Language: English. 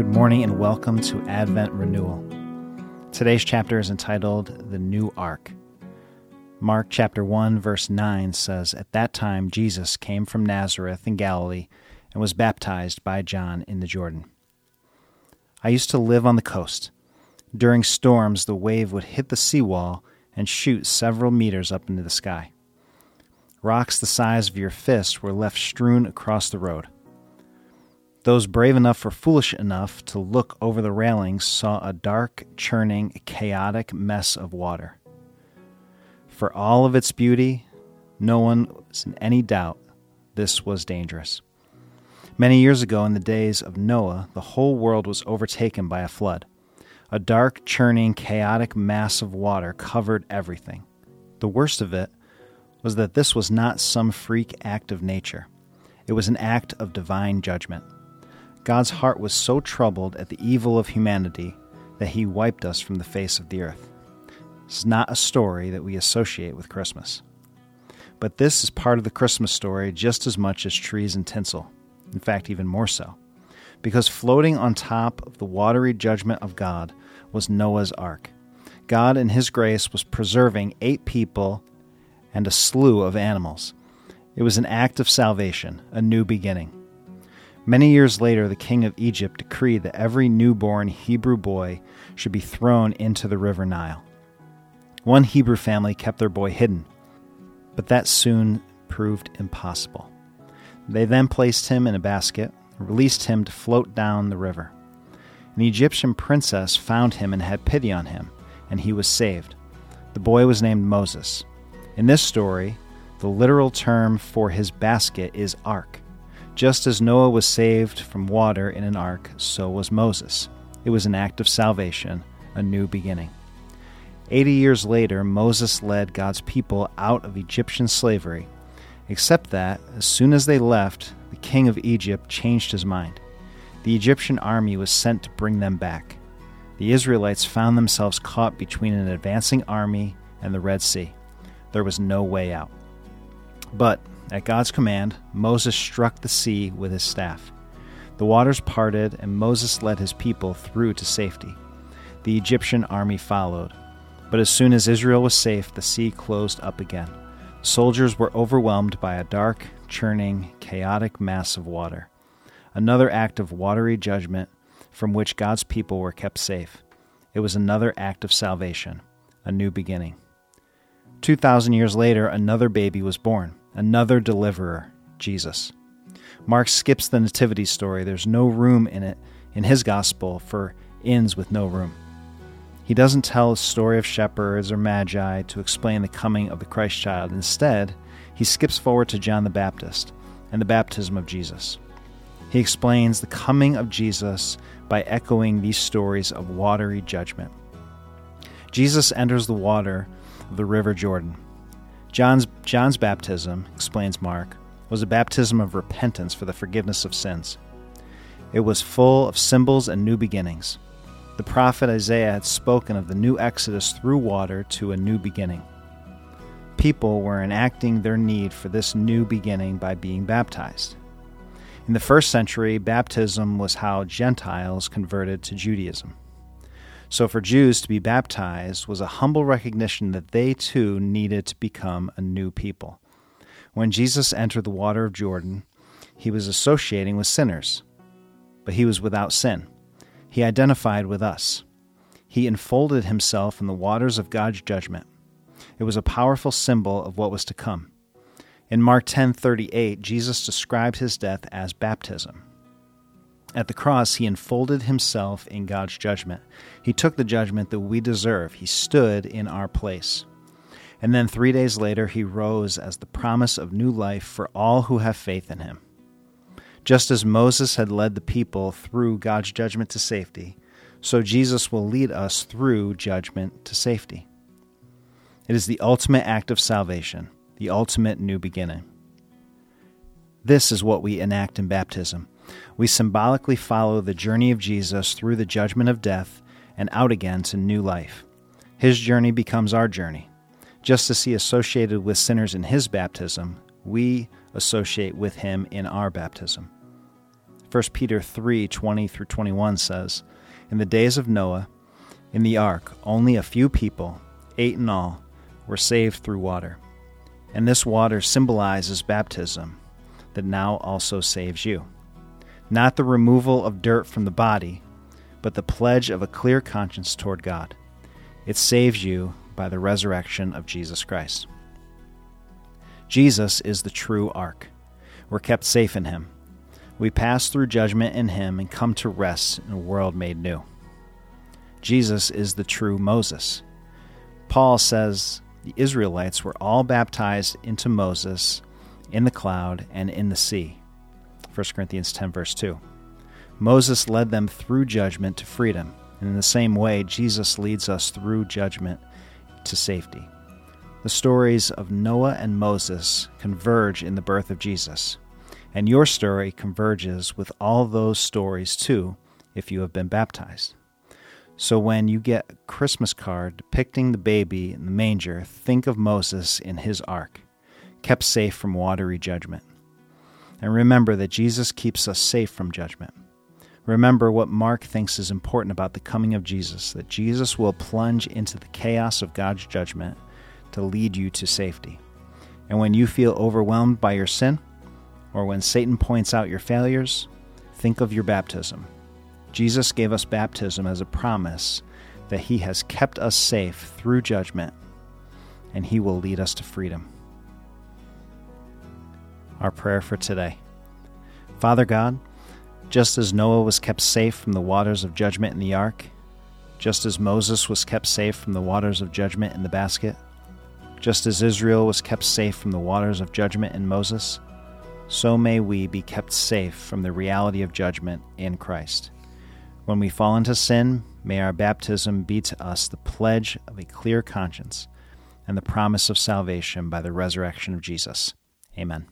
Good morning and welcome to Advent Renewal. Today's chapter is entitled The New Ark. Mark chapter 1 verse 9 says, At that time Jesus came from Nazareth in Galilee and was baptized by John in the Jordan. I used to live on the coast. During storms, the wave would hit the seawall and shoot several meters up into the sky. Rocks the size of your fist were left strewn across the road. Those brave enough or foolish enough to look over the railings saw a dark, churning, chaotic mess of water. For all of its beauty, no one was in any doubt this was dangerous. Many years ago, in the days of Noah, the whole world was overtaken by a flood. A dark, churning, chaotic mass of water covered everything. The worst of it was that this was not some freak act of nature, it was an act of divine judgment. God's heart was so troubled at the evil of humanity that he wiped us from the face of the earth. This is not a story that we associate with Christmas. But this is part of the Christmas story just as much as trees and tinsel. In fact, even more so. Because floating on top of the watery judgment of God was Noah's ark. God, in His grace, was preserving eight people and a slew of animals. It was an act of salvation, a new beginning. Many years later, the king of Egypt decreed that every newborn Hebrew boy should be thrown into the river Nile. One Hebrew family kept their boy hidden, but that soon proved impossible. They then placed him in a basket released him to float down the river. An Egyptian princess found him and had pity on him, and he was saved. The boy was named Moses. In this story, the literal term for his basket is ark. Just as Noah was saved from water in an ark, so was Moses. It was an act of salvation, a new beginning. Eighty years later, Moses led God's people out of Egyptian slavery, except that, as soon as they left, the king of Egypt changed his mind. The Egyptian army was sent to bring them back. The Israelites found themselves caught between an advancing army and the Red Sea. There was no way out. But at God's command, Moses struck the sea with his staff. The waters parted, and Moses led his people through to safety. The Egyptian army followed. But as soon as Israel was safe, the sea closed up again. Soldiers were overwhelmed by a dark, churning, chaotic mass of water. Another act of watery judgment from which God's people were kept safe. It was another act of salvation, a new beginning. Two thousand years later, another baby was born another deliverer, Jesus. Mark skips the nativity story. There's no room in it in his gospel for inns with no room. He doesn't tell a story of shepherds or magi to explain the coming of the Christ child. Instead, he skips forward to John the Baptist and the baptism of Jesus. He explains the coming of Jesus by echoing these stories of watery judgment. Jesus enters the water of the River Jordan. John's, John's baptism, explains Mark, was a baptism of repentance for the forgiveness of sins. It was full of symbols and new beginnings. The prophet Isaiah had spoken of the new exodus through water to a new beginning. People were enacting their need for this new beginning by being baptized. In the first century, baptism was how Gentiles converted to Judaism. So for Jews to be baptized was a humble recognition that they too needed to become a new people. When Jesus entered the water of Jordan, he was associating with sinners, but he was without sin. He identified with us. He enfolded himself in the waters of God's judgment. It was a powerful symbol of what was to come. In Mark 10:38, Jesus described his death as baptism. At the cross, he enfolded himself in God's judgment. He took the judgment that we deserve. He stood in our place. And then three days later, he rose as the promise of new life for all who have faith in him. Just as Moses had led the people through God's judgment to safety, so Jesus will lead us through judgment to safety. It is the ultimate act of salvation, the ultimate new beginning. This is what we enact in baptism we symbolically follow the journey of Jesus through the judgment of death and out again to new life. His journey becomes our journey. Just as he associated with sinners in his baptism, we associate with him in our baptism. 1 Peter 3 20 through 21 says, In the days of Noah, in the ark, only a few people, eight in all, were saved through water. And this water symbolizes baptism, that now also saves you. Not the removal of dirt from the body, but the pledge of a clear conscience toward God. It saves you by the resurrection of Jesus Christ. Jesus is the true ark. We're kept safe in him. We pass through judgment in him and come to rest in a world made new. Jesus is the true Moses. Paul says the Israelites were all baptized into Moses in the cloud and in the sea. 1 Corinthians 10, verse 2. Moses led them through judgment to freedom, and in the same way, Jesus leads us through judgment to safety. The stories of Noah and Moses converge in the birth of Jesus, and your story converges with all those stories too if you have been baptized. So when you get a Christmas card depicting the baby in the manger, think of Moses in his ark, kept safe from watery judgment. And remember that Jesus keeps us safe from judgment. Remember what Mark thinks is important about the coming of Jesus that Jesus will plunge into the chaos of God's judgment to lead you to safety. And when you feel overwhelmed by your sin, or when Satan points out your failures, think of your baptism. Jesus gave us baptism as a promise that he has kept us safe through judgment, and he will lead us to freedom. Our prayer for today Father God, just as Noah was kept safe from the waters of judgment in the ark, just as Moses was kept safe from the waters of judgment in the basket, just as Israel was kept safe from the waters of judgment in Moses, so may we be kept safe from the reality of judgment in Christ. When we fall into sin, may our baptism be to us the pledge of a clear conscience and the promise of salvation by the resurrection of Jesus. Amen.